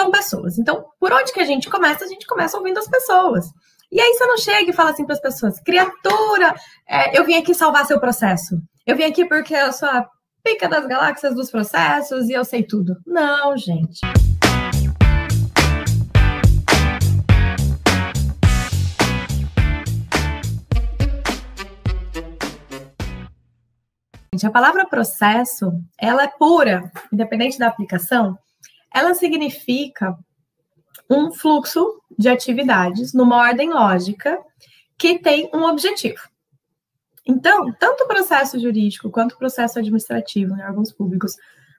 são pessoas. Então, por onde que a gente começa? A gente começa ouvindo as pessoas. E aí você não chega e fala assim para as pessoas: criatura, é, eu vim aqui salvar seu processo. Eu vim aqui porque eu sou a pica das galáxias dos processos e eu sei tudo. Não, gente. A palavra processo, ela é pura, independente da aplicação, ela significa um fluxo de atividades numa ordem lógica que tem um objetivo. Então, tanto o processo jurídico quanto o processo administrativo em órgãos públicos,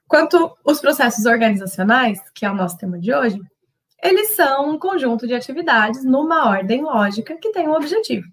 quanto os processos organizacionais, que é o nosso tema de hoje, eles são um conjunto de atividades numa ordem lógica que tem um objetivo.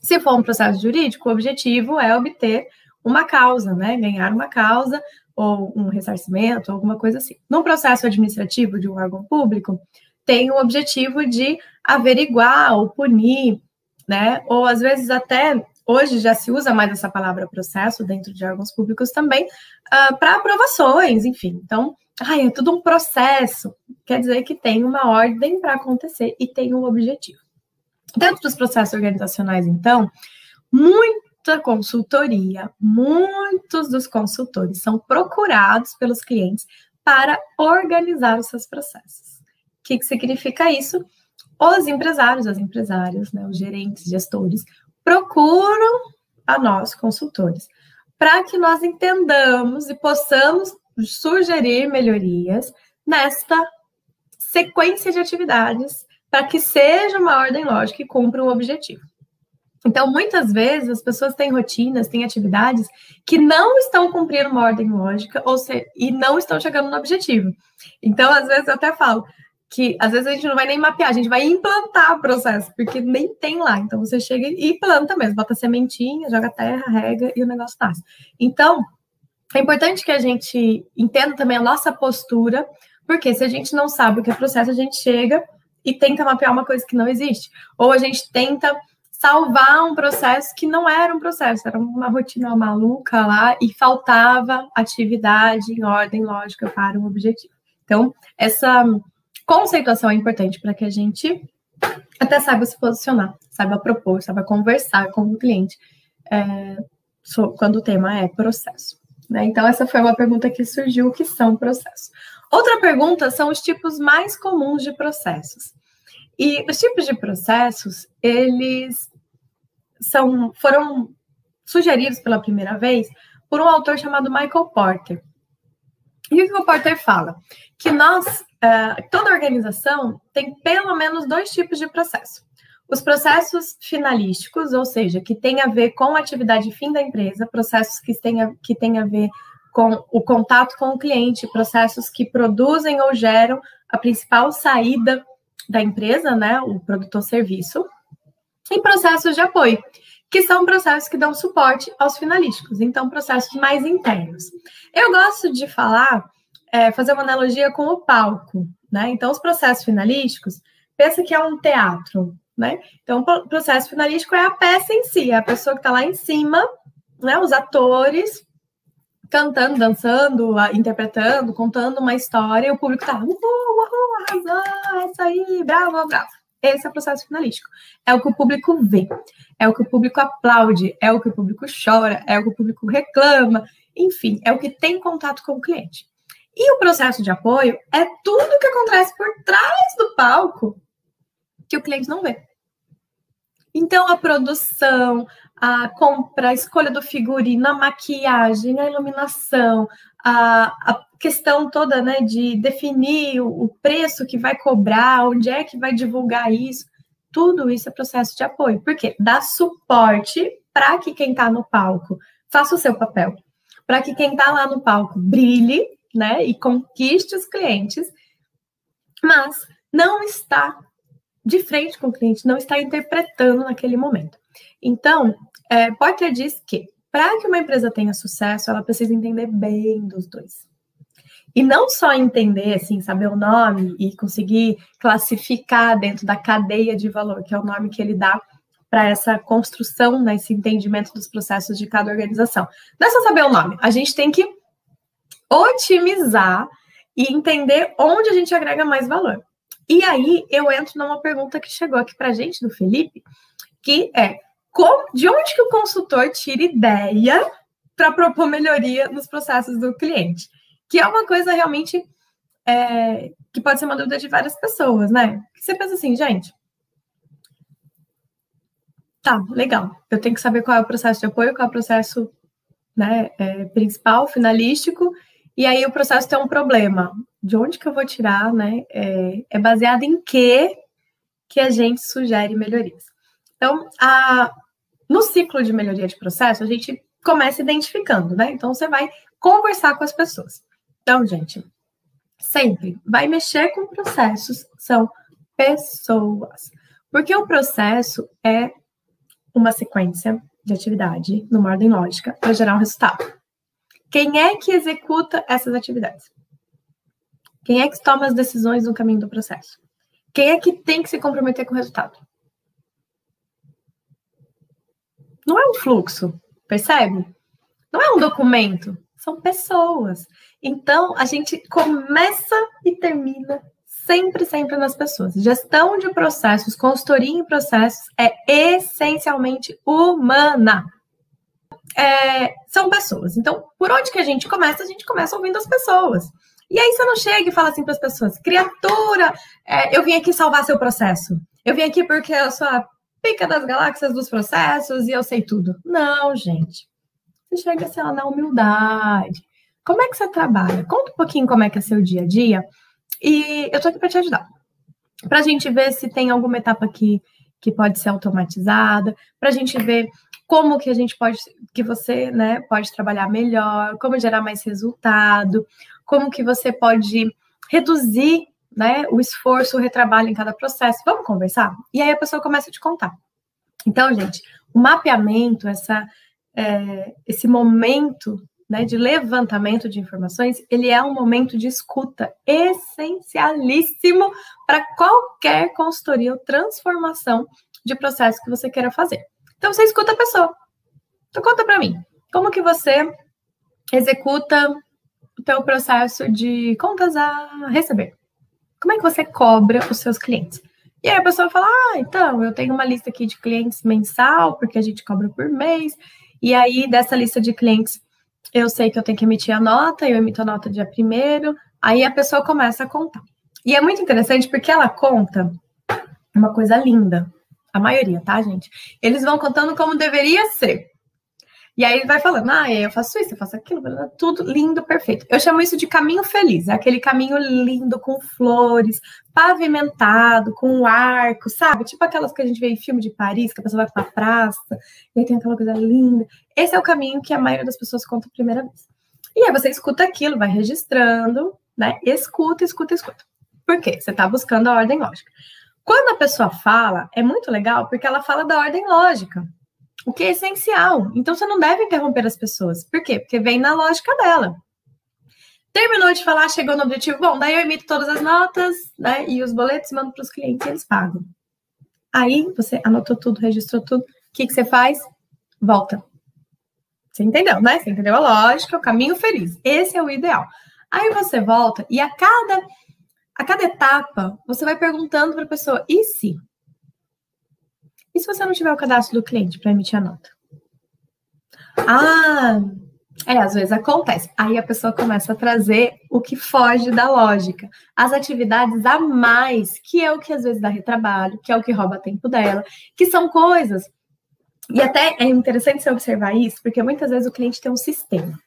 Se for um processo jurídico, o objetivo é obter uma causa, né? Ganhar uma causa ou um ressarcimento, alguma coisa assim. No processo administrativo de um órgão público, tem o objetivo de averiguar ou punir, né? Ou às vezes até hoje já se usa mais essa palavra processo dentro de órgãos públicos também, uh, para aprovações, enfim. Então, ai, é tudo um processo, quer dizer que tem uma ordem para acontecer e tem um objetivo. Dentro dos processos organizacionais, então, muita consultoria, muitos dos consultores são procurados pelos clientes para organizar os seus processos. O que, que significa isso? Os empresários, as empresárias, né, os gerentes, gestores, procuram a nós, consultores, para que nós entendamos e possamos sugerir melhorias nesta sequência de atividades para que seja uma ordem lógica e cumpra o objetivo. Então, muitas vezes, as pessoas têm rotinas, têm atividades que não estão cumprindo uma ordem lógica ou se, e não estão chegando no objetivo. Então, às vezes, eu até falo, que às vezes a gente não vai nem mapear, a gente vai implantar o processo, porque nem tem lá. Então você chega e planta mesmo, bota sementinha, joga terra, rega e o negócio nasce. Então, é importante que a gente entenda também a nossa postura, porque se a gente não sabe o que é processo, a gente chega e tenta mapear uma coisa que não existe. Ou a gente tenta salvar um processo que não era um processo, era uma rotina maluca lá e faltava atividade em ordem lógica para um objetivo. Então, essa conceituação é importante para que a gente até saiba se posicionar, saiba propor, saiba conversar com o cliente é, quando o tema é processo. Né? Então, essa foi uma pergunta que surgiu, o que são processos. Outra pergunta são os tipos mais comuns de processos. E os tipos de processos, eles são, foram sugeridos pela primeira vez por um autor chamado Michael Porter. E o que o Porter fala? Que nós uh, toda organização tem pelo menos dois tipos de processo. Os processos finalísticos, ou seja, que tem a ver com a atividade fim da empresa, processos que têm a, que têm a ver com o contato com o cliente, processos que produzem ou geram a principal saída da empresa, né, o produto ou serviço, e processos de apoio, que são processos que dão suporte aos finalísticos, então processos mais internos. Eu gosto de falar é, fazer uma analogia com o palco, né? Então, os processos finalísticos, pensa que é um teatro, né? Então, o processo finalístico é a peça em si, é a pessoa que está lá em cima, né? Os atores cantando, dançando, interpretando, contando uma história, e o público está, uhul, uhul, arrasou, é isso aí, bravo, bravo. Esse é o processo finalístico. É o que o público vê, é o que o público aplaude, é o que o público chora, é o que o público reclama, enfim, é o que tem contato com o cliente. E o processo de apoio é tudo que acontece por trás do palco que o cliente não vê. Então, a produção, a compra, a escolha do figurino, a maquiagem, a iluminação, a, a questão toda né, de definir o, o preço que vai cobrar, onde é que vai divulgar isso, tudo isso é processo de apoio. Porque dá suporte para que quem está no palco faça o seu papel, para que quem está lá no palco brilhe né? E conquiste os clientes, mas não está de frente com o cliente, não está interpretando naquele momento. Então, é, Porter diz que para que uma empresa tenha sucesso, ela precisa entender bem dos dois. E não só entender, assim, saber o nome e conseguir classificar dentro da cadeia de valor, que é o nome que ele dá para essa construção, né, esse entendimento dos processos de cada organização. Não é só saber o nome, a gente tem que otimizar e entender onde a gente agrega mais valor. E aí eu entro numa pergunta que chegou aqui para a gente do Felipe, que é como, de onde que o consultor tira ideia para propor melhoria nos processos do cliente? Que é uma coisa realmente é, que pode ser uma dúvida de várias pessoas, né? Você pensa assim, gente. Tá, legal. Eu tenho que saber qual é o processo de apoio, qual é o processo né, é, principal, finalístico, e aí o processo tem um problema. De onde que eu vou tirar, né? É, é baseado em que que a gente sugere melhorias. Então, a, no ciclo de melhoria de processo, a gente começa identificando, né? Então, você vai conversar com as pessoas. Então, gente, sempre vai mexer com processos, são pessoas. Porque o processo é uma sequência de atividade numa ordem lógica para gerar um resultado. Quem é que executa essas atividades? Quem é que toma as decisões no caminho do processo? Quem é que tem que se comprometer com o resultado? Não é um fluxo, percebe? Não é um documento, são pessoas. Então, a gente começa e termina sempre, sempre nas pessoas. Gestão de processos, consultoria em processos é essencialmente humana é, são pessoas. Então, por onde que a gente começa? A gente começa ouvindo as pessoas. E aí você não chega e fala assim para as pessoas, criatura, é, eu vim aqui salvar seu processo. Eu vim aqui porque a pica das galáxias dos processos e eu sei tudo. Não, gente. Você chega assim, lá na humildade. Como é que você trabalha? Conta um pouquinho como é que é seu dia a dia. E eu tô aqui para te ajudar. Para a gente ver se tem alguma etapa aqui que pode ser automatizada, para a gente ver como que a gente pode, que você, né, pode trabalhar melhor, como gerar mais resultado, como que você pode reduzir, né, o esforço, o retrabalho em cada processo. Vamos conversar? E aí a pessoa começa a te contar. Então, gente, o mapeamento, essa, é, esse momento né, de levantamento de informações, ele é um momento de escuta essencialíssimo para qualquer consultoria ou transformação de processo que você queira fazer. Então você escuta a pessoa. Então conta para mim, como que você executa o teu processo de contas a receber? Como é que você cobra os seus clientes? E aí a pessoa fala: "Ah, então, eu tenho uma lista aqui de clientes mensal, porque a gente cobra por mês, e aí dessa lista de clientes eu sei que eu tenho que emitir a nota, eu emito a nota dia primeiro, aí a pessoa começa a contar. E é muito interessante porque ela conta uma coisa linda a maioria, tá, gente? Eles vão contando como deveria ser. E aí ele vai falando, ah, eu faço isso, eu faço aquilo, tudo lindo, perfeito. Eu chamo isso de caminho feliz, é aquele caminho lindo, com flores, pavimentado, com arco, sabe? Tipo aquelas que a gente vê em filme de Paris, que a pessoa vai pra praça, e aí tem aquela coisa linda. Esse é o caminho que a maioria das pessoas conta a primeira vez. E aí você escuta aquilo, vai registrando, né? Escuta, escuta, escuta. Por quê? Você tá buscando a ordem lógica. Quando a pessoa fala, é muito legal porque ela fala da ordem lógica, o que é essencial. Então você não deve interromper as pessoas. Por quê? Porque vem na lógica dela. Terminou de falar, chegou no objetivo, bom, daí eu emito todas as notas, né? E os boletos mando para os clientes e eles pagam. Aí você anotou tudo, registrou tudo. O que, que você faz? Volta. Você entendeu, né? Você entendeu a lógica, o caminho feliz. Esse é o ideal. Aí você volta e a cada a cada etapa, você vai perguntando para a pessoa: e se? E se você não tiver o cadastro do cliente para emitir a nota? Ah, é, às vezes acontece. Aí a pessoa começa a trazer o que foge da lógica. As atividades a mais, que é o que às vezes dá retrabalho, que é o que rouba tempo dela, que são coisas. E até é interessante você observar isso, porque muitas vezes o cliente tem um sistema.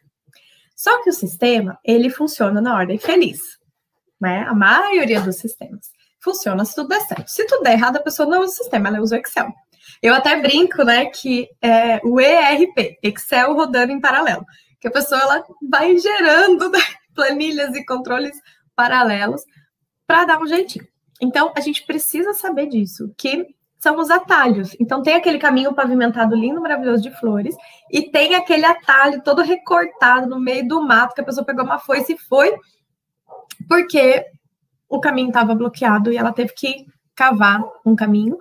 Só que o sistema, ele funciona na ordem feliz né? A maioria dos sistemas. Funciona se tudo der certo. Se tudo der errado, a pessoa não usa o sistema, ela usa o Excel. Eu até brinco, né, que é o ERP, Excel rodando em paralelo, que a pessoa ela vai gerando né, planilhas e controles paralelos para dar um jeitinho. Então, a gente precisa saber disso, que são os atalhos. Então, tem aquele caminho pavimentado lindo, maravilhoso de flores, e tem aquele atalho todo recortado no meio do mato, que a pessoa pegou uma foice e foi porque o caminho estava bloqueado e ela teve que cavar um caminho,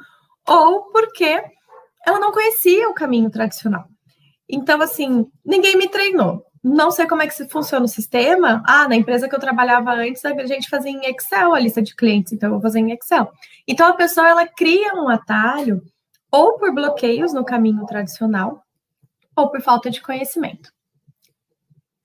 ou porque ela não conhecia o caminho tradicional. Então, assim, ninguém me treinou. não sei como é que funciona o sistema. Ah, na empresa que eu trabalhava antes, a gente fazia em Excel a lista de clientes, então eu vou fazer em Excel. Então a pessoa ela cria um atalho ou por bloqueios no caminho tradicional, ou por falta de conhecimento.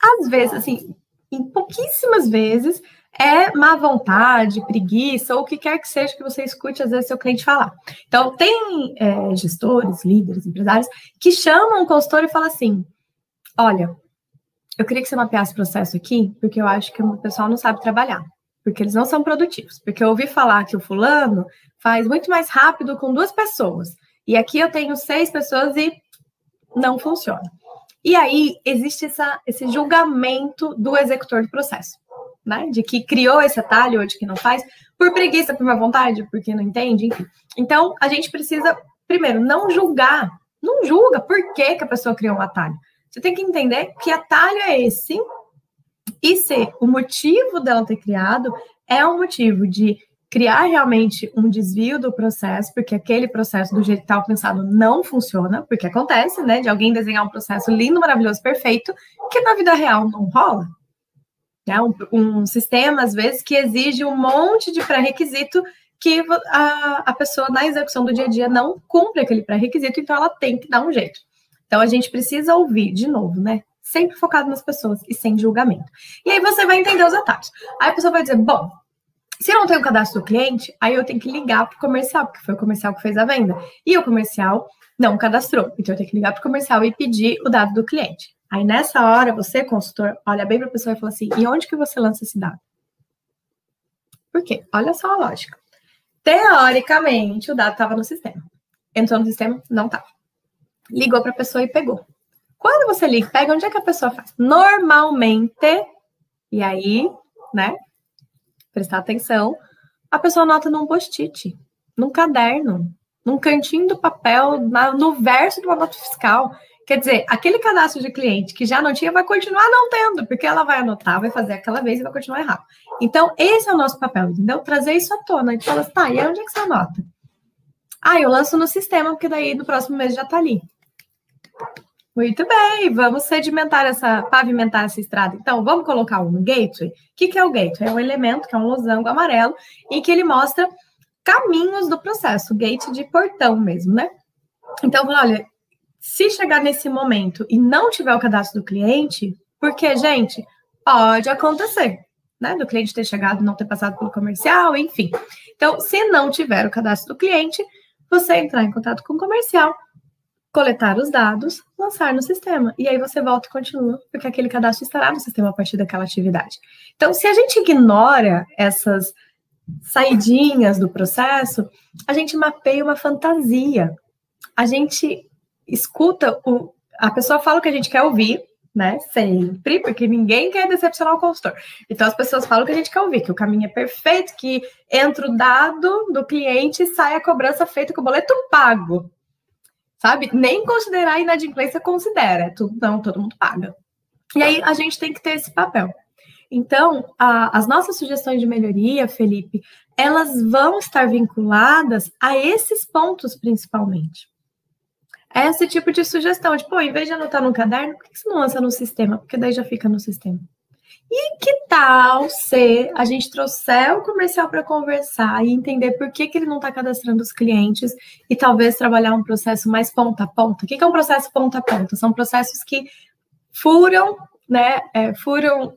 Às vezes, assim, em pouquíssimas vezes, é má vontade, preguiça, ou o que quer que seja que você escute, às vezes, seu cliente falar. Então, tem é, gestores, líderes, empresários, que chamam o consultor e falam assim: olha, eu queria que você mapeasse o processo aqui, porque eu acho que o pessoal não sabe trabalhar, porque eles não são produtivos. Porque eu ouvi falar que o fulano faz muito mais rápido com duas pessoas. E aqui eu tenho seis pessoas e não funciona. E aí existe essa, esse julgamento do executor do processo, né? De que criou esse atalho ou de que não faz, por preguiça, por má vontade, porque não entende, enfim. Então, a gente precisa, primeiro, não julgar. Não julga por que, que a pessoa criou um atalho. Você tem que entender que atalho é esse e se o motivo dela ter criado é um motivo de criar realmente um desvio do processo, porque aquele processo do jeito que estava pensado não funciona, porque acontece, né, de alguém desenhar um processo lindo, maravilhoso, perfeito, que na vida real não rola. É um, um sistema, às vezes, que exige um monte de pré-requisito que a, a pessoa, na execução do dia a dia, não cumpre aquele pré-requisito, então ela tem que dar um jeito. Então a gente precisa ouvir de novo, né? Sempre focado nas pessoas e sem julgamento. E aí você vai entender os atalhos. Aí a pessoa vai dizer: bom, se eu não tenho o cadastro do cliente, aí eu tenho que ligar para o comercial, porque foi o comercial que fez a venda. E o comercial não cadastrou. Então eu tenho que ligar para o comercial e pedir o dado do cliente. Aí nessa hora, você, consultor, olha bem para a pessoa e fala assim: e onde que você lança esse dado? Por quê? Olha só a lógica. Teoricamente, o dado estava no sistema. Entrou no sistema? Não estava ligou para a pessoa e pegou. Quando você liga, pega, onde é que a pessoa faz? Normalmente, e aí, né? Prestar atenção, a pessoa anota num post-it, num caderno, num cantinho do papel, na, no verso de uma nota fiscal. Quer dizer, aquele cadastro de cliente que já não tinha vai continuar não tendo, porque ela vai anotar, vai fazer aquela vez e vai continuar errado. Então, esse é o nosso papel, entendeu? Trazer isso à tona. A gente fala assim, tá, e onde é que você anota? Ah, eu lanço no sistema, porque daí no próximo mês já tá ali. Muito bem, vamos sedimentar essa, pavimentar essa estrada. Então, vamos colocar um gateway. O que, que é o gateway? É um elemento que é um losango amarelo em que ele mostra caminhos do processo, gate de portão mesmo, né? Então, olha, se chegar nesse momento e não tiver o cadastro do cliente, porque, gente, pode acontecer, né? Do cliente ter chegado, não ter passado pelo comercial, enfim. Então, se não tiver o cadastro do cliente, você entrar em contato com o comercial, coletar os dados, lançar no sistema. E aí você volta e continua, porque aquele cadastro estará no sistema a partir daquela atividade. Então, se a gente ignora essas saidinhas do processo, a gente mapeia uma fantasia. A gente escuta o. A pessoa fala o que a gente quer ouvir, né? Sempre, porque ninguém quer decepcionar o consultor. Então as pessoas falam que a gente quer ouvir, que o caminho é perfeito, que entra o dado do cliente e sai a cobrança feita com o boleto pago sabe? Nem considerar inadimplência considera, tudo não, todo mundo paga. E aí a gente tem que ter esse papel. Então, a, as nossas sugestões de melhoria, Felipe, elas vão estar vinculadas a esses pontos principalmente. É esse tipo de sugestão, tipo, em vez de anotar no caderno, por que você não lança no sistema? Porque daí já fica no sistema. E que tal se a gente trouxer o comercial para conversar e entender por que, que ele não está cadastrando os clientes e talvez trabalhar um processo mais ponta a ponta? O que, que é um processo ponta a ponta? São processos que furam, né? É, furam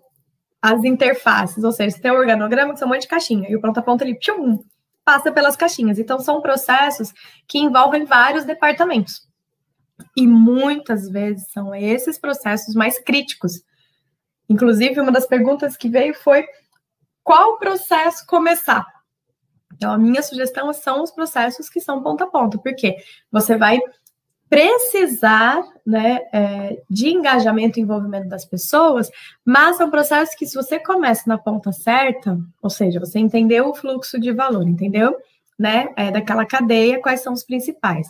as interfaces, ou seja, você tem um organograma que são um monte de caixinha, e o ponta a ponta ele tchum, passa pelas caixinhas. Então, são processos que envolvem vários departamentos. E muitas vezes são esses processos mais críticos Inclusive, uma das perguntas que veio foi qual processo começar? Então, a minha sugestão são os processos que são ponta a ponta, porque você vai precisar né, é, de engajamento e envolvimento das pessoas, mas são processos que, se você começa na ponta certa, ou seja, você entendeu o fluxo de valor, entendeu? Né, é, daquela cadeia, quais são os principais?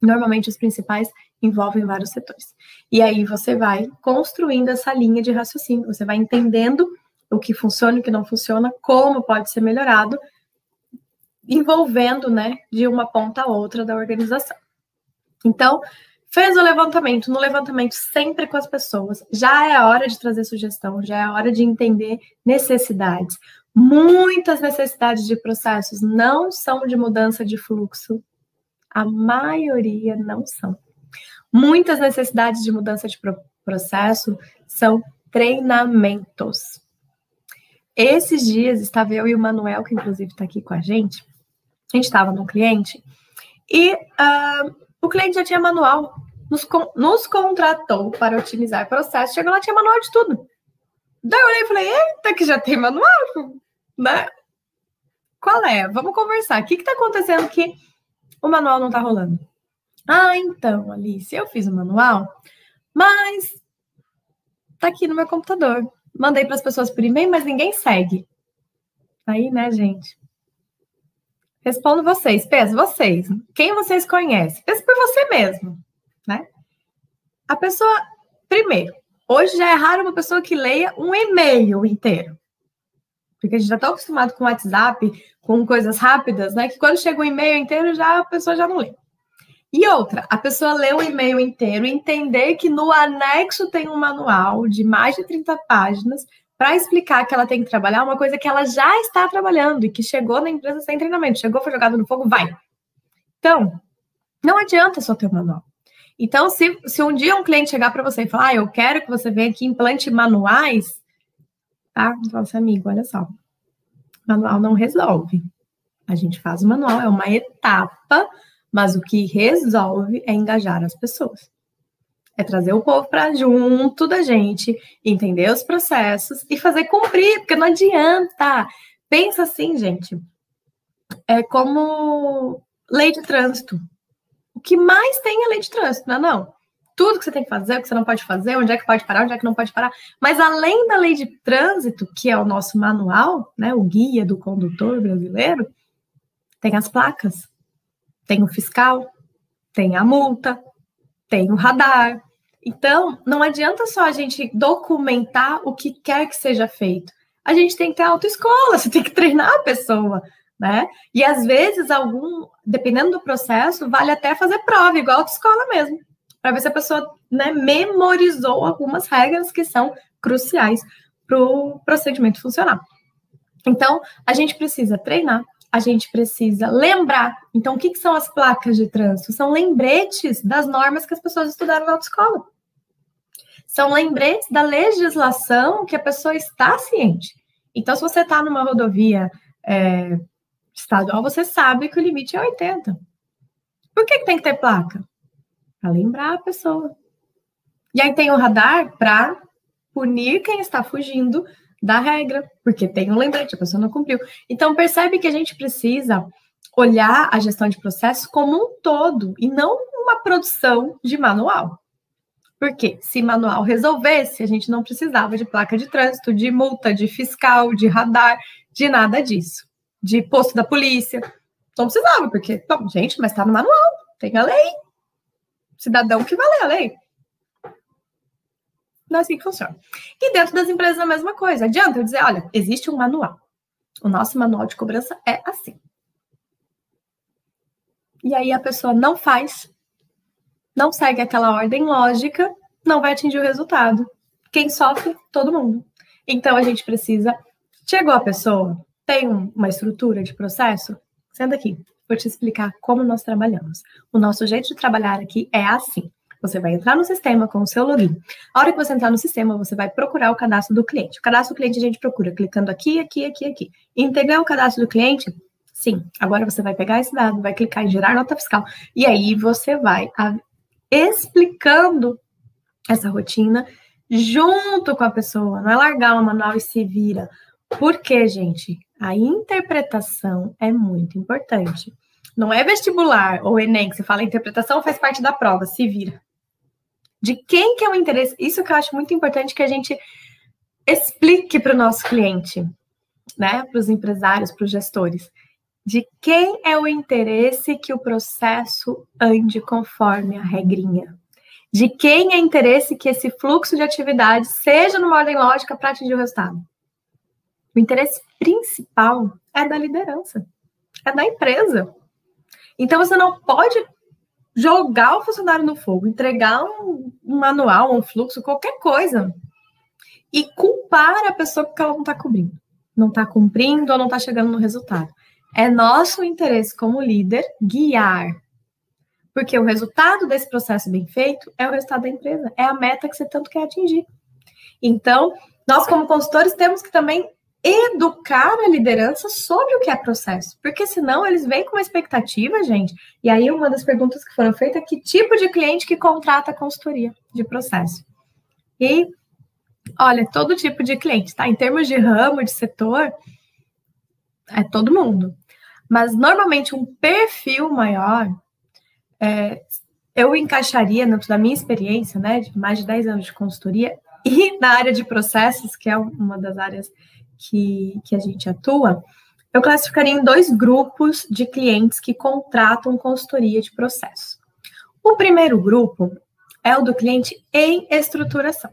Normalmente, os principais envolvem vários setores. E aí você vai construindo essa linha de raciocínio, você vai entendendo o que funciona e o que não funciona, como pode ser melhorado, envolvendo, né, de uma ponta a outra da organização. Então, Fez o levantamento, no levantamento sempre com as pessoas. Já é hora de trazer sugestão, já é hora de entender necessidades. Muitas necessidades de processos não são de mudança de fluxo. A maioria não são. Muitas necessidades de mudança de processo são treinamentos. Esses dias estava eu e o Manuel, que inclusive está aqui com a gente. A gente estava num cliente e uh, o cliente já tinha manual, nos, nos contratou para otimizar processo. Chegou lá, tinha manual de tudo. Daí eu olhei e falei, eita, que já tem manual, né? Qual é? Vamos conversar. O que está acontecendo que o manual não está rolando? Ah, então, Alice, eu fiz o manual, mas tá aqui no meu computador. Mandei para as pessoas por e-mail, mas ninguém segue. Aí, né, gente? Respondo vocês, peço vocês. Quem vocês conhecem? Pensa por você mesmo, né? A pessoa, primeiro, hoje já é raro uma pessoa que leia um e-mail inteiro. Porque a gente já está acostumado com WhatsApp, com coisas rápidas, né? Que quando chega um e-mail inteiro, já a pessoa já não lê. E outra, a pessoa ler o e-mail inteiro e entender que no anexo tem um manual de mais de 30 páginas para explicar que ela tem que trabalhar uma coisa que ela já está trabalhando e que chegou na empresa sem treinamento, chegou, foi jogado no fogo, vai. Então, não adianta só ter o manual. Então, se, se um dia um cliente chegar para você e falar, ah, eu quero que você venha aqui implante manuais, tá? Assim, amigo, olha só, manual não resolve. A gente faz o manual, é uma etapa, mas o que resolve é engajar as pessoas. É trazer o povo para junto da gente, entender os processos e fazer cumprir, porque não adianta. Pensa assim, gente. É como lei de trânsito. O que mais tem é lei de trânsito, não é não? Tudo que você tem que fazer, o que você não pode fazer, onde é que pode parar, onde é que não pode parar. Mas além da lei de trânsito, que é o nosso manual, né, o guia do condutor brasileiro, tem as placas, tem o fiscal, tem a multa, tem o radar, então, não adianta só a gente documentar o que quer que seja feito. A gente tem que ter autoescola, você tem que treinar a pessoa, né? E às vezes, algum, dependendo do processo, vale até fazer prova, igual autoescola mesmo, para ver se a pessoa né, memorizou algumas regras que são cruciais para o procedimento funcionar. Então, a gente precisa treinar, a gente precisa lembrar. Então, o que, que, são as placas de trânsito? São lembretes das normas que as pessoas estudaram na autoescola. São lembretes da legislação que a pessoa está ciente. Então, se você está numa rodovia é, estadual, você sabe que o limite é 80. Por que, que tem que ter placa? Para lembrar a pessoa. E aí tem o radar para punir quem está fugindo da regra, porque tem um lembrete, a pessoa não cumpriu. Então, percebe que a gente precisa olhar a gestão de processos como um todo e não uma produção de manual. Porque se manual resolvesse, a gente não precisava de placa de trânsito, de multa, de fiscal, de radar, de nada disso. De posto da polícia. Não precisava, porque, bom, gente, mas está no manual, tem a lei. Cidadão que vale a lei. Não é assim que funciona. E dentro das empresas é a mesma coisa. Adianta eu dizer, olha, existe um manual. O nosso manual de cobrança é assim. E aí a pessoa não faz, não segue aquela ordem lógica, não vai atingir o resultado. Quem sofre? Todo mundo. Então a gente precisa. Chegou a pessoa, tem uma estrutura de processo? Senta aqui, vou te explicar como nós trabalhamos. O nosso jeito de trabalhar aqui é assim. Você vai entrar no sistema com o seu login. A hora que você entrar no sistema, você vai procurar o cadastro do cliente. O cadastro do cliente a gente procura clicando aqui, aqui, aqui, aqui. Integrar o cadastro do cliente? Sim. Agora você vai pegar esse dado, vai clicar em gerar nota fiscal. E aí você vai explicando essa rotina junto com a pessoa. Não é largar o manual e se vira. Por quê, gente? A interpretação é muito importante. Não é vestibular ou Enem que você fala interpretação faz parte da prova, se vira de quem que é o interesse. Isso que eu acho muito importante que a gente explique para o nosso cliente, né? Para os empresários, para os gestores. De quem é o interesse que o processo ande conforme a regrinha? De quem é interesse que esse fluxo de atividade seja numa ordem lógica para atingir o resultado? O interesse principal é da liderança, é da empresa. Então você não pode jogar o funcionário no fogo, entregar um, manual, um fluxo, qualquer coisa, e culpar a pessoa porque ela não está cobrindo, não está cumprindo ou não está chegando no resultado. É nosso interesse como líder guiar, porque o resultado desse processo bem feito é o resultado da empresa, é a meta que você tanto quer atingir. Então, nós como consultores temos que também educar a liderança sobre o que é processo, porque senão eles vêm com uma expectativa, gente. E aí uma das perguntas que foram feitas é que tipo de cliente que contrata consultoria de processo. E olha, todo tipo de cliente, tá? Em termos de ramo, de setor, é todo mundo. Mas normalmente um perfil maior, é, eu encaixaria, na minha experiência, né, de mais de 10 anos de consultoria, e na área de processos, que é uma das áreas que, que a gente atua, eu classificaria em dois grupos de clientes que contratam consultoria de processo. O primeiro grupo é o do cliente em estruturação.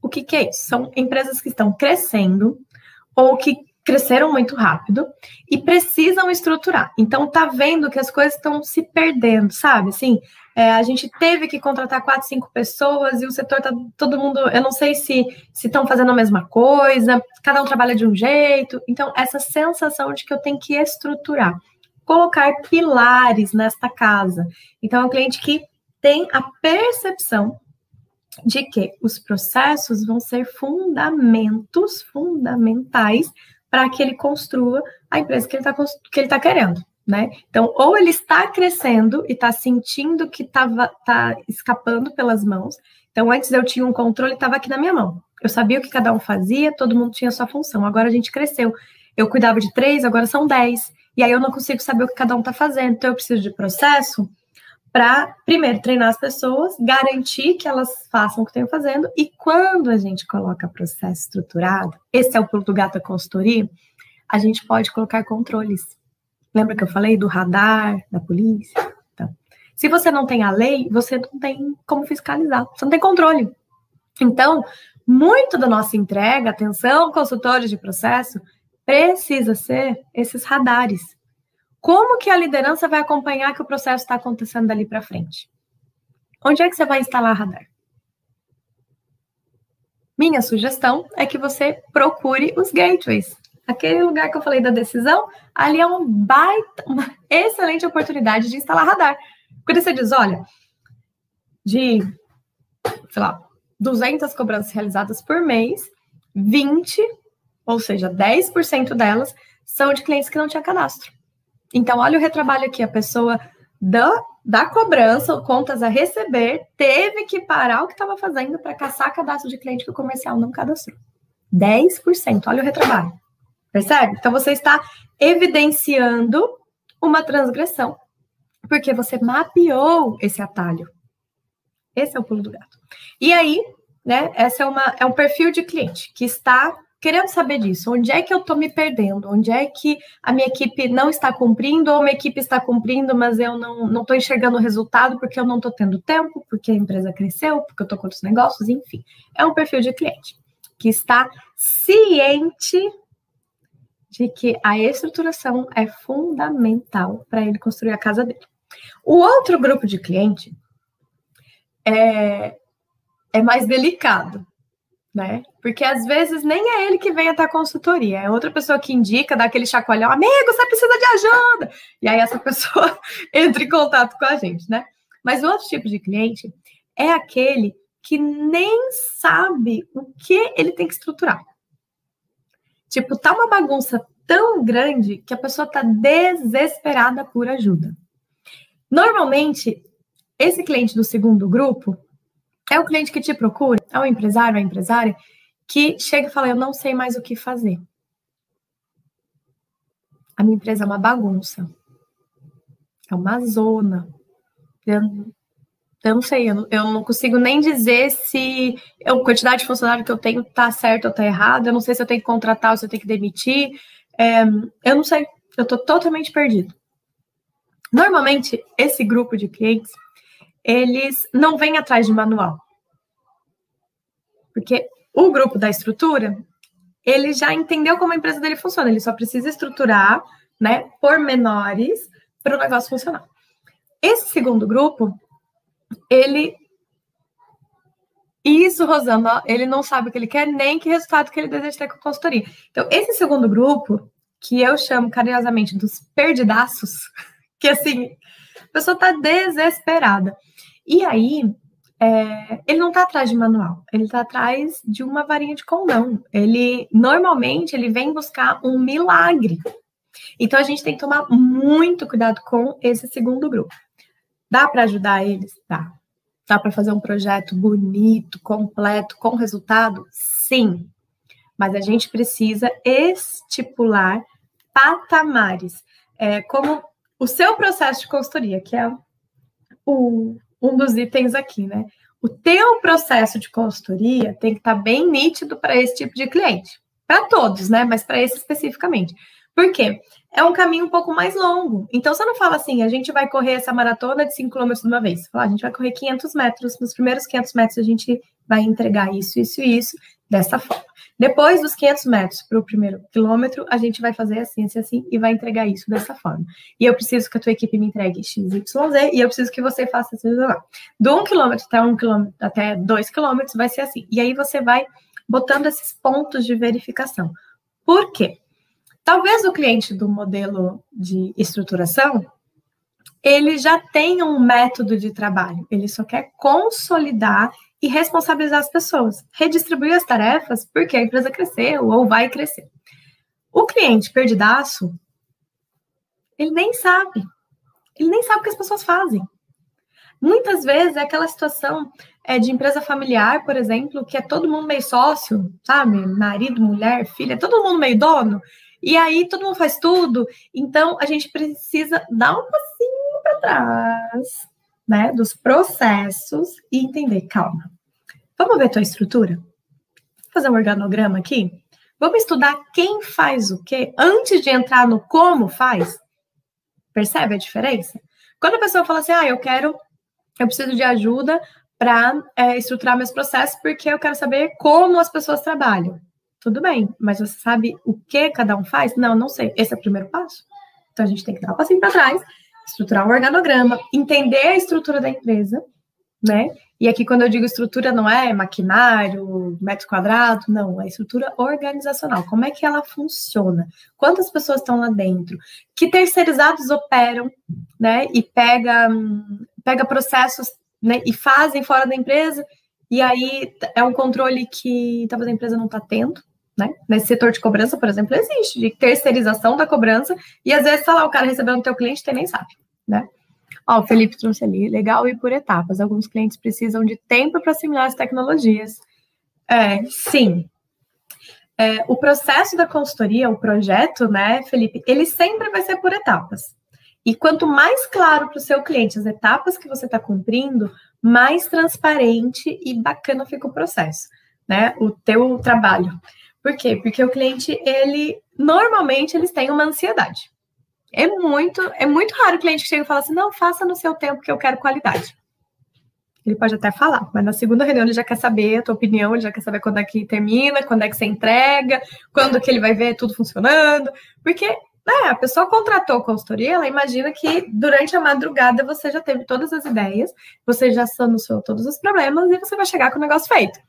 O que, que é isso? São empresas que estão crescendo ou que cresceram muito rápido e precisam estruturar. Então, tá vendo que as coisas estão se perdendo, sabe? Assim, é, a gente teve que contratar quatro, cinco pessoas e o setor tá todo mundo. Eu não sei se estão fazendo a mesma coisa, cada um trabalha de um jeito. Então, essa sensação de que eu tenho que estruturar, colocar pilares nesta casa. Então, é um cliente que tem a percepção de que os processos vão ser fundamentos, fundamentais, para que ele construa a empresa que ele está que tá querendo né? Então, ou ele está crescendo e está sentindo que estava tá escapando pelas mãos. Então, antes eu tinha um controle, estava aqui na minha mão. Eu sabia o que cada um fazia, todo mundo tinha sua função. Agora a gente cresceu. Eu cuidava de três, agora são dez. E aí eu não consigo saber o que cada um está fazendo. Então, eu preciso de processo para, primeiro, treinar as pessoas, garantir que elas façam o que estão fazendo. E quando a gente coloca processo estruturado, esse é o pulo do gato da consultoria, a gente pode colocar controles. Lembra que eu falei do radar, da polícia? Então, se você não tem a lei, você não tem como fiscalizar, você não tem controle. Então, muito da nossa entrega, atenção, consultores de processo, precisa ser esses radares. Como que a liderança vai acompanhar que o processo está acontecendo dali para frente? Onde é que você vai instalar radar? Minha sugestão é que você procure os gateways. Aquele lugar que eu falei da decisão, ali é um baita, uma excelente oportunidade de instalar radar. Quando você diz, olha, de, sei lá, 200 cobranças realizadas por mês, 20, ou seja, 10% delas, são de clientes que não tinham cadastro. Então, olha o retrabalho aqui, a pessoa da, da cobrança, contas a receber, teve que parar o que estava fazendo para caçar cadastro de cliente que o comercial não cadastrou. 10%, olha o retrabalho. Percebe? Então você está evidenciando uma transgressão, porque você mapeou esse atalho. Esse é o pulo do gato. E aí, né, essa é, uma, é um perfil de cliente que está querendo saber disso. Onde é que eu estou me perdendo? Onde é que a minha equipe não está cumprindo, ou minha equipe está cumprindo, mas eu não estou enxergando o resultado porque eu não estou tendo tempo, porque a empresa cresceu, porque eu estou com outros negócios, enfim. É um perfil de cliente que está ciente de que a estruturação é fundamental para ele construir a casa dele. O outro grupo de cliente é, é mais delicado, né? Porque às vezes nem é ele que vem até a consultoria, é outra pessoa que indica, dá aquele chacoalhão, amigo, você precisa de ajuda! E aí essa pessoa entra em contato com a gente, né? Mas o outro tipo de cliente é aquele que nem sabe o que ele tem que estruturar. Tipo, tá uma bagunça tão grande que a pessoa tá desesperada por ajuda. Normalmente, esse cliente do segundo grupo é o cliente que te procura, é o empresário, a empresária, que chega e fala: Eu não sei mais o que fazer. A minha empresa é uma bagunça. É uma zona. Eu, eu não sei, eu, não consigo nem dizer se a quantidade de funcionário que eu tenho está certo ou está errado. Eu não sei se eu tenho que contratar ou se eu tenho que demitir. É, eu não sei, eu estou totalmente perdido. Normalmente, esse grupo de clientes, eles não vêm atrás de manual. Porque o grupo da estrutura, ele já entendeu como a empresa dele funciona, ele só precisa estruturar, né, por menores para o negócio funcionar. esse segundo grupo, ele. Isso, Rosana, ele não sabe o que ele quer, nem que resultado que ele deseja ter com a consultoria. Então, esse segundo grupo, que eu chamo carinhosamente dos perdidaços, que assim, a pessoa está desesperada. E aí, é, ele não está atrás de manual, ele está atrás de uma varinha de condão. Ele normalmente ele vem buscar um milagre. Então a gente tem que tomar muito cuidado com esse segundo grupo. Dá para ajudar eles? Dá. Dá para fazer um projeto bonito, completo, com resultado? Sim. Mas a gente precisa estipular patamares, é, como o seu processo de consultoria, que é o, um dos itens aqui, né? O teu processo de consultoria tem que estar tá bem nítido para esse tipo de cliente. Para todos, né? Mas para esse especificamente. Por quê? É um caminho um pouco mais longo. Então, você não fala assim, a gente vai correr essa maratona de 5 km de uma vez. Você fala, a gente vai correr 500 metros. Nos primeiros 500 metros, a gente vai entregar isso, isso e isso, dessa forma. Depois dos 500 metros para o primeiro quilômetro, a gente vai fazer assim, assim, assim, e vai entregar isso dessa forma. E eu preciso que a tua equipe me entregue X, Y, Z, e eu preciso que você faça assim, lá. Do 1 quilômetro até 1 quilômetro, até 2 quilômetros, vai ser assim. E aí você vai botando esses pontos de verificação. Por quê? Talvez o cliente do modelo de estruturação, ele já tenha um método de trabalho, ele só quer consolidar e responsabilizar as pessoas, redistribuir as tarefas porque a empresa cresceu ou vai crescer. O cliente perdidaço, ele nem sabe. Ele nem sabe o que as pessoas fazem. Muitas vezes é aquela situação é, de empresa familiar, por exemplo, que é todo mundo meio sócio, sabe? Marido, mulher, filha, todo mundo meio dono. E aí todo mundo faz tudo. Então a gente precisa dar um passinho para trás né, dos processos e entender, calma. Vamos ver tua estrutura? Vou fazer um organograma aqui? Vamos estudar quem faz o quê antes de entrar no como faz? Percebe a diferença? Quando a pessoa fala assim, ah, eu quero, eu preciso de ajuda para é, estruturar meus processos porque eu quero saber como as pessoas trabalham. Tudo bem, mas você sabe o que cada um faz? Não, não sei. Esse é o primeiro passo. Então a gente tem que dar um passinho para trás estruturar um organograma, entender a estrutura da empresa, né? E aqui, quando eu digo estrutura, não é maquinário, metro quadrado, não, é estrutura organizacional. Como é que ela funciona? Quantas pessoas estão lá dentro? Que terceirizados operam, né? E pega, pega processos né, e fazem fora da empresa, e aí é um controle que talvez a empresa não está tendo, né? Nesse setor de cobrança, por exemplo, existe, de terceirização da cobrança, e às vezes, sei lá, o cara recebendo o teu cliente, você nem sabe, né? Ó, o Felipe trouxe ali, legal ir por etapas. Alguns clientes precisam de tempo para assimilar as tecnologias. É, sim. É, o processo da consultoria, o projeto, né, Felipe, ele sempre vai ser por etapas. E quanto mais claro para o seu cliente as etapas que você está cumprindo, mais transparente e bacana fica o processo, né? O teu trabalho. Por quê? Porque o cliente, ele normalmente eles têm uma ansiedade. É muito, é muito raro o cliente que chega e fala assim: "Não, faça no seu tempo que eu quero qualidade". Ele pode até falar, mas na segunda reunião ele já quer saber a tua opinião, ele já quer saber quando é que termina, quando é que você entrega, quando que ele vai ver tudo funcionando, porque né, a pessoa contratou consultoria, ela imagina que durante a madrugada você já teve todas as ideias, você já solucionou todos os problemas e você vai chegar com o negócio feito.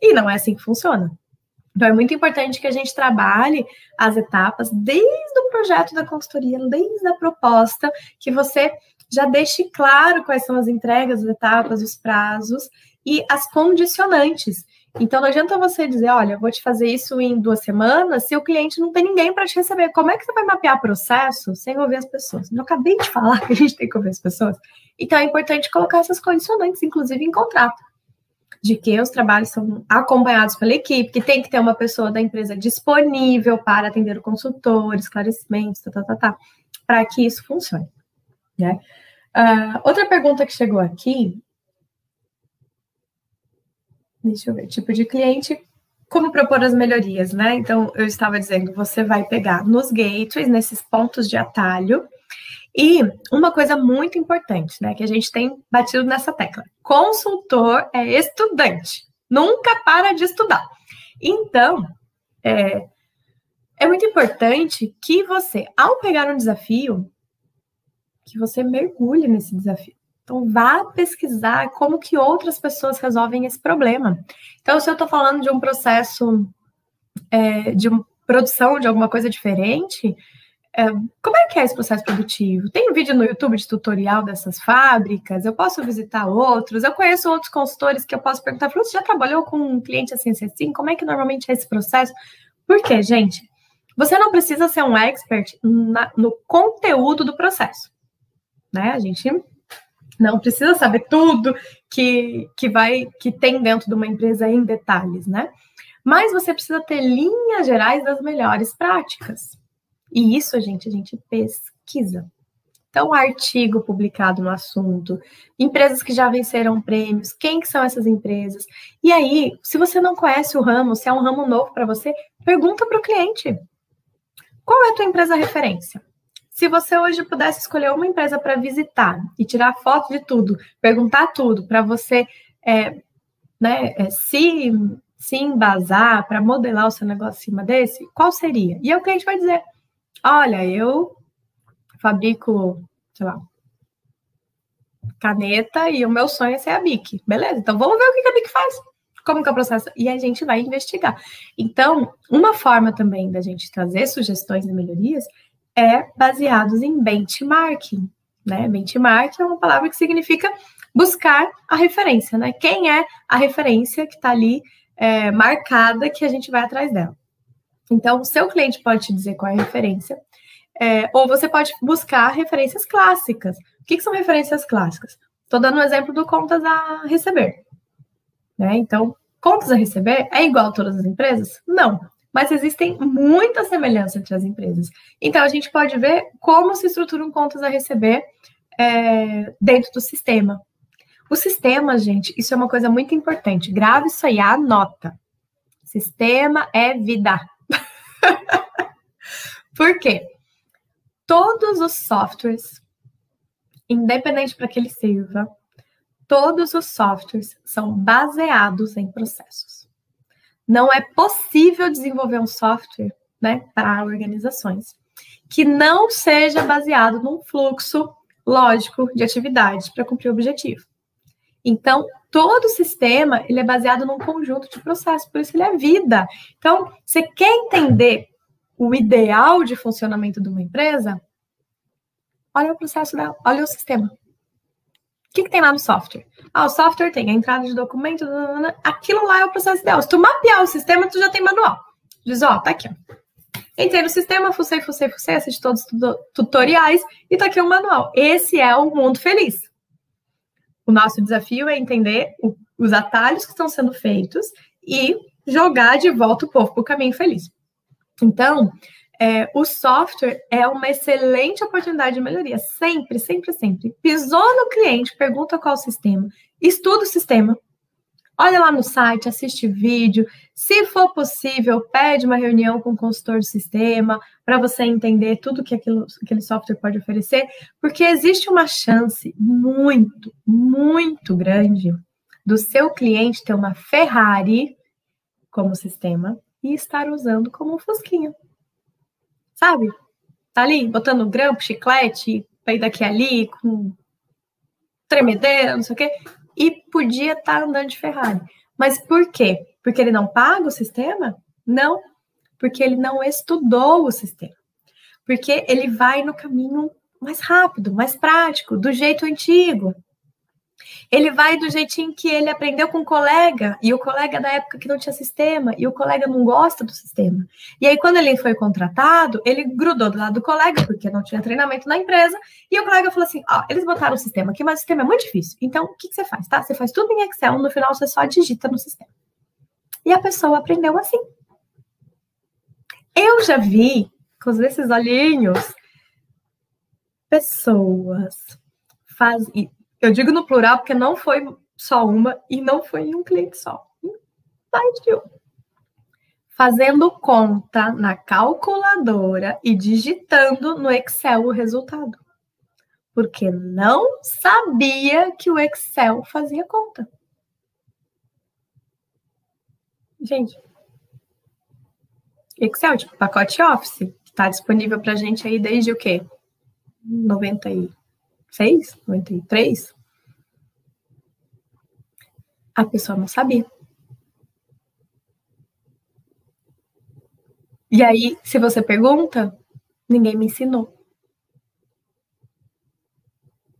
E não é assim que funciona. Então, é muito importante que a gente trabalhe as etapas desde o projeto da consultoria, desde a proposta, que você já deixe claro quais são as entregas, as etapas, os prazos e as condicionantes. Então, não adianta você dizer, olha, vou te fazer isso em duas semanas, se o cliente não tem ninguém para te receber. Como é que você vai mapear processo sem ouvir as pessoas? Eu acabei de falar que a gente tem que ouvir as pessoas. Então, é importante colocar essas condicionantes, inclusive em contrato de que os trabalhos são acompanhados pela equipe, que tem que ter uma pessoa da empresa disponível para atender o consultor, esclarecimentos, tá, tá, tá, tá para que isso funcione. Né? Uh, outra pergunta que chegou aqui. Deixa eu ver, tipo de cliente, como propor as melhorias, né? Então, eu estava dizendo, você vai pegar nos gateways, nesses pontos de atalho, e uma coisa muito importante, né, que a gente tem batido nessa tecla: consultor é estudante, nunca para de estudar. Então, é, é muito importante que você, ao pegar um desafio, que você mergulhe nesse desafio. Então, vá pesquisar como que outras pessoas resolvem esse problema. Então, se eu estou falando de um processo é, de produção de alguma coisa diferente, como é que é esse processo produtivo? Tem um vídeo no YouTube de tutorial dessas fábricas? Eu posso visitar outros? Eu conheço outros consultores que eu posso perguntar, você já trabalhou com um cliente assim, assim, assim? Como é que normalmente é esse processo? Por quê, gente? Você não precisa ser um expert na, no conteúdo do processo, né? A gente não precisa saber tudo que, que vai que tem dentro de uma empresa em detalhes, né? Mas você precisa ter linhas gerais das melhores práticas. E isso, gente, a gente pesquisa. Então, artigo publicado no assunto, empresas que já venceram prêmios, quem que são essas empresas? E aí, se você não conhece o ramo, se é um ramo novo para você, pergunta para o cliente. Qual é a tua empresa referência? Se você hoje pudesse escolher uma empresa para visitar e tirar foto de tudo, perguntar tudo, para você é, né, é, se, se embasar, para modelar o seu negócio em cima desse, qual seria? E aí o cliente vai dizer: olha, eu fabrico, sei lá, caneta e o meu sonho é ser a BIC. Beleza, então vamos ver o que a BIC faz. Como que é o processo? E a gente vai investigar. Então, uma forma também da gente trazer sugestões e melhorias é baseados em benchmarking. Né? Benchmark é uma palavra que significa buscar a referência, né? Quem é a referência que está ali é, marcada que a gente vai atrás dela. Então, o seu cliente pode te dizer qual é a referência, é, ou você pode buscar referências clássicas. O que, que são referências clássicas? Estou dando um exemplo do contas a receber. Né? Então, contas a receber é igual a todas as empresas? Não mas existem muitas semelhanças entre as empresas. Então, a gente pode ver como se estruturam contas a receber é, dentro do sistema. O sistema, gente, isso é uma coisa muito importante. Grave isso aí, anota. Sistema é vida. Por quê? Todos os softwares, independente para que ele sirva, todos os softwares são baseados em processos não é possível desenvolver um software né, para organizações que não seja baseado num fluxo lógico de atividades para cumprir o objetivo. Então, todo sistema ele é baseado num conjunto de processos, por isso ele é vida. Então, você quer entender o ideal de funcionamento de uma empresa? Olha o processo dela, olha o sistema. O que, que tem lá no software? Ah, o software tem a entrada de documento, aquilo lá é o processo ideal. Se tu mapear o sistema, tu já tem manual. Diz, ó, tá aqui, ó. Entrei no sistema, fucei, fucei, fucei, assisti todos os tutoriais e tá aqui o manual. Esse é o mundo feliz. O nosso desafio é entender o, os atalhos que estão sendo feitos e jogar de volta o povo para o caminho feliz. Então, é, o software é uma excelente oportunidade de melhoria. Sempre, sempre, sempre. Pisou no cliente, pergunta qual o sistema, estuda o sistema, olha lá no site, assiste vídeo. Se for possível, pede uma reunião com o consultor do sistema para você entender tudo que aquilo, aquele software pode oferecer, porque existe uma chance muito, muito grande do seu cliente ter uma Ferrari como sistema e estar usando como um Fusquinha sabe? Tá ali botando grampo, chiclete, ir daqui ali, com tremedeira, não sei o quê, e podia estar tá andando de Ferrari. Mas por quê? Porque ele não paga o sistema? Não, porque ele não estudou o sistema. Porque ele vai no caminho mais rápido, mais prático, do jeito antigo. Ele vai do jeitinho que ele aprendeu com o colega, e o colega da época que não tinha sistema, e o colega não gosta do sistema. E aí, quando ele foi contratado, ele grudou do lado do colega, porque não tinha treinamento na empresa, e o colega falou assim: ó, eles botaram o sistema aqui, mas o sistema é muito difícil. Então, o que, que você faz, tá? Você faz tudo em Excel, no final você só digita no sistema. E a pessoa aprendeu assim. Eu já vi, com esses olhinhos, pessoas faz, eu digo no plural porque não foi só uma e não foi em um cliente só. Mais de um. Fazendo conta na calculadora e digitando no Excel o resultado. Porque não sabia que o Excel fazia conta. Gente, Excel, tipo pacote Office, está disponível para gente aí desde o quê? 90 e 96, 93, a pessoa não sabia. E aí, se você pergunta, ninguém me ensinou.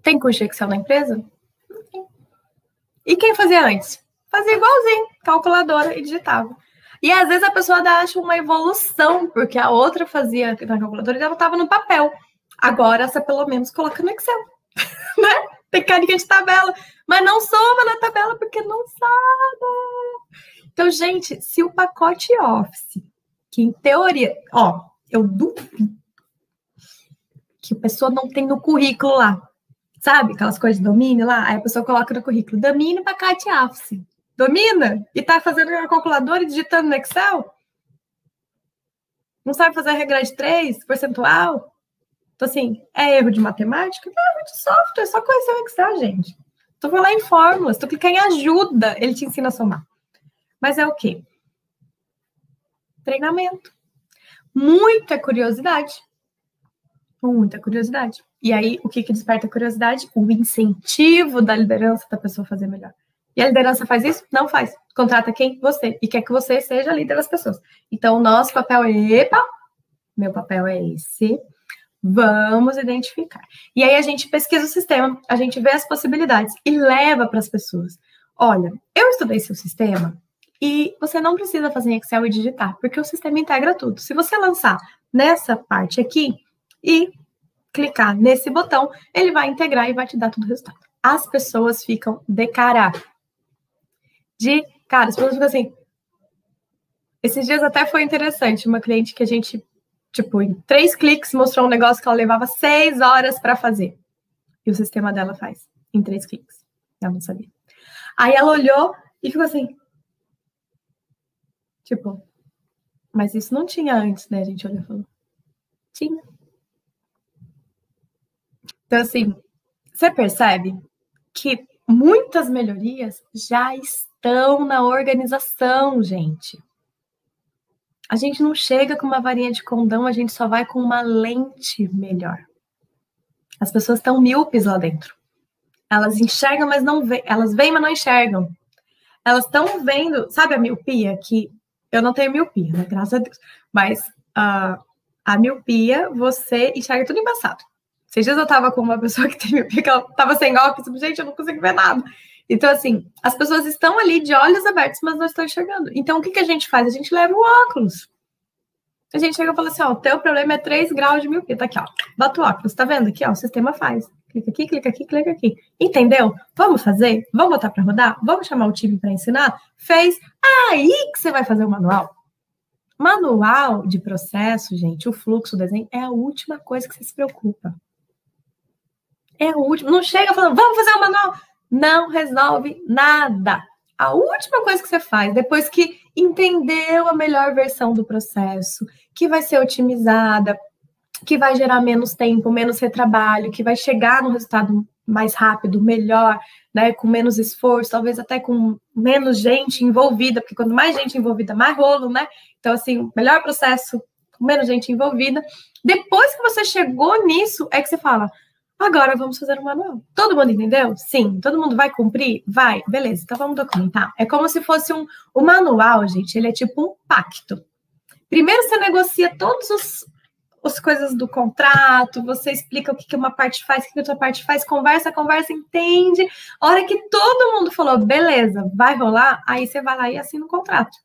Tem curso de Excel na empresa? Não tem. E quem fazia antes? Fazia igualzinho, calculadora e digitava. E às vezes a pessoa acha uma evolução, porque a outra fazia na calculadora e ela estava no papel. Agora, essa pelo menos coloca no Excel. né? Tem carinha de tabela, mas não soma na tabela porque não sabe. Então, gente, se o pacote Office, que em teoria, ó, eu duvido que a pessoa não tem no currículo lá, sabe? Aquelas coisas de domínio lá, aí a pessoa coloca no currículo, domínio pacote Office. Domina? E tá fazendo na calculadora e digitando no Excel? Não sabe fazer a regra de três, percentual? Então, assim, é erro de matemática? Não, é erro de software, é só conhecer o Excel, gente. Tu vai lá em fórmulas, tu clica em ajuda, ele te ensina a somar. Mas é o quê? Treinamento. Muita curiosidade. Muita curiosidade. E aí, o que, que desperta a curiosidade? O incentivo da liderança da pessoa fazer melhor. E a liderança faz isso? Não faz. Contrata quem? Você. E quer que você seja líder das pessoas. Então, o nosso papel é, epa, meu papel é esse. Vamos identificar. E aí a gente pesquisa o sistema, a gente vê as possibilidades e leva para as pessoas. Olha, eu estudei seu sistema e você não precisa fazer em Excel e digitar, porque o sistema integra tudo. Se você lançar nessa parte aqui e clicar nesse botão, ele vai integrar e vai te dar todo o resultado. As pessoas ficam de cara. De cara, as pessoas ficam assim. Esses dias até foi interessante, uma cliente que a gente Tipo, em três cliques mostrou um negócio que ela levava seis horas para fazer. E o sistema dela faz em três cliques. Ela não sabia. Aí ela olhou e ficou assim. Tipo, mas isso não tinha antes, né? A gente olhou e falou. Tinha. Então, assim, você percebe que muitas melhorias já estão na organização, gente. A gente não chega com uma varinha de condão, a gente só vai com uma lente melhor. As pessoas estão míopes lá dentro. Elas enxergam, mas não veem. Elas veem, mas não enxergam. Elas estão vendo, sabe a miopia? Que eu não tenho miopia, né? Graças a Deus. Mas uh, a miopia, você enxerga tudo embaçado. Esses dias eu tava com uma pessoa que tem miopia, que ela tava sem óculos, gente, eu não consigo ver nada. Então, assim, as pessoas estão ali de olhos abertos, mas não estão enxergando. Então, o que, que a gente faz? A gente leva o óculos. A gente chega e fala assim: ó, o teu problema é 3 graus de miopia. Tá aqui, ó. Bota o óculos, tá vendo aqui, ó? O sistema faz. Clica aqui, clica aqui, clica aqui. Entendeu? Vamos fazer? Vamos botar para rodar? Vamos chamar o time para ensinar? Fez. Aí que você vai fazer o manual. Manual de processo, gente, o fluxo, o desenho, é a última coisa que você se preocupa. É a última. Não chega falando, vamos fazer o manual não resolve nada. A última coisa que você faz, depois que entendeu a melhor versão do processo, que vai ser otimizada, que vai gerar menos tempo, menos retrabalho, que vai chegar no resultado mais rápido, melhor, né, com menos esforço, talvez até com menos gente envolvida, porque quanto mais gente envolvida, mais rolo, né? Então, assim, melhor processo, com menos gente envolvida. Depois que você chegou nisso, é que você fala: Agora vamos fazer um manual. Todo mundo entendeu? Sim. Todo mundo vai cumprir? Vai. Beleza, então vamos documentar. É como se fosse um. O manual, gente, ele é tipo um pacto. Primeiro você negocia todos os, as coisas do contrato, você explica o que, que uma parte faz, o que, que outra parte faz, conversa, conversa, entende. A hora que todo mundo falou, beleza, vai rolar, aí você vai lá e assina o contrato.